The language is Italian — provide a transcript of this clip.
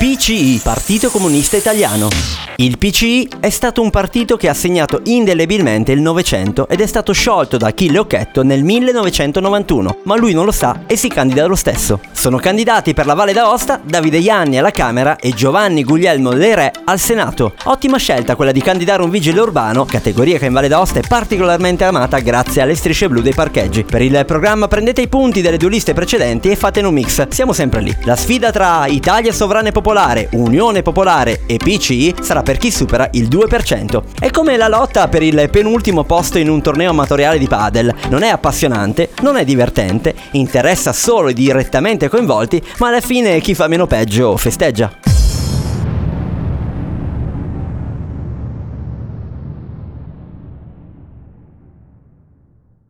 PCI, Partito Comunista Italiano. Il PCI è stato un partito che ha segnato indelebilmente il Novecento ed è stato sciolto da Achille Occhetto nel 1991, ma lui non lo sa e si candida lo stesso. Sono candidati per la Valle d'Aosta Davide Ianni alla Camera e Giovanni Guglielmo De Re al Senato. Ottima scelta quella di candidare un vigile urbano, categoria che in Valle d'Aosta è particolarmente amata grazie alle strisce blu dei parcheggi. Per il programma prendete i punti delle due liste precedenti e fatene un mix, siamo sempre lì. La sfida tra Italia Sovrana e Popolare, Unione Popolare e PCI sarà per chi supera il 2%. È come la lotta per il penultimo posto in un torneo amatoriale di padel. Non è appassionante, non è divertente, interessa solo i direttamente coinvolti, ma alla fine chi fa meno peggio festeggia.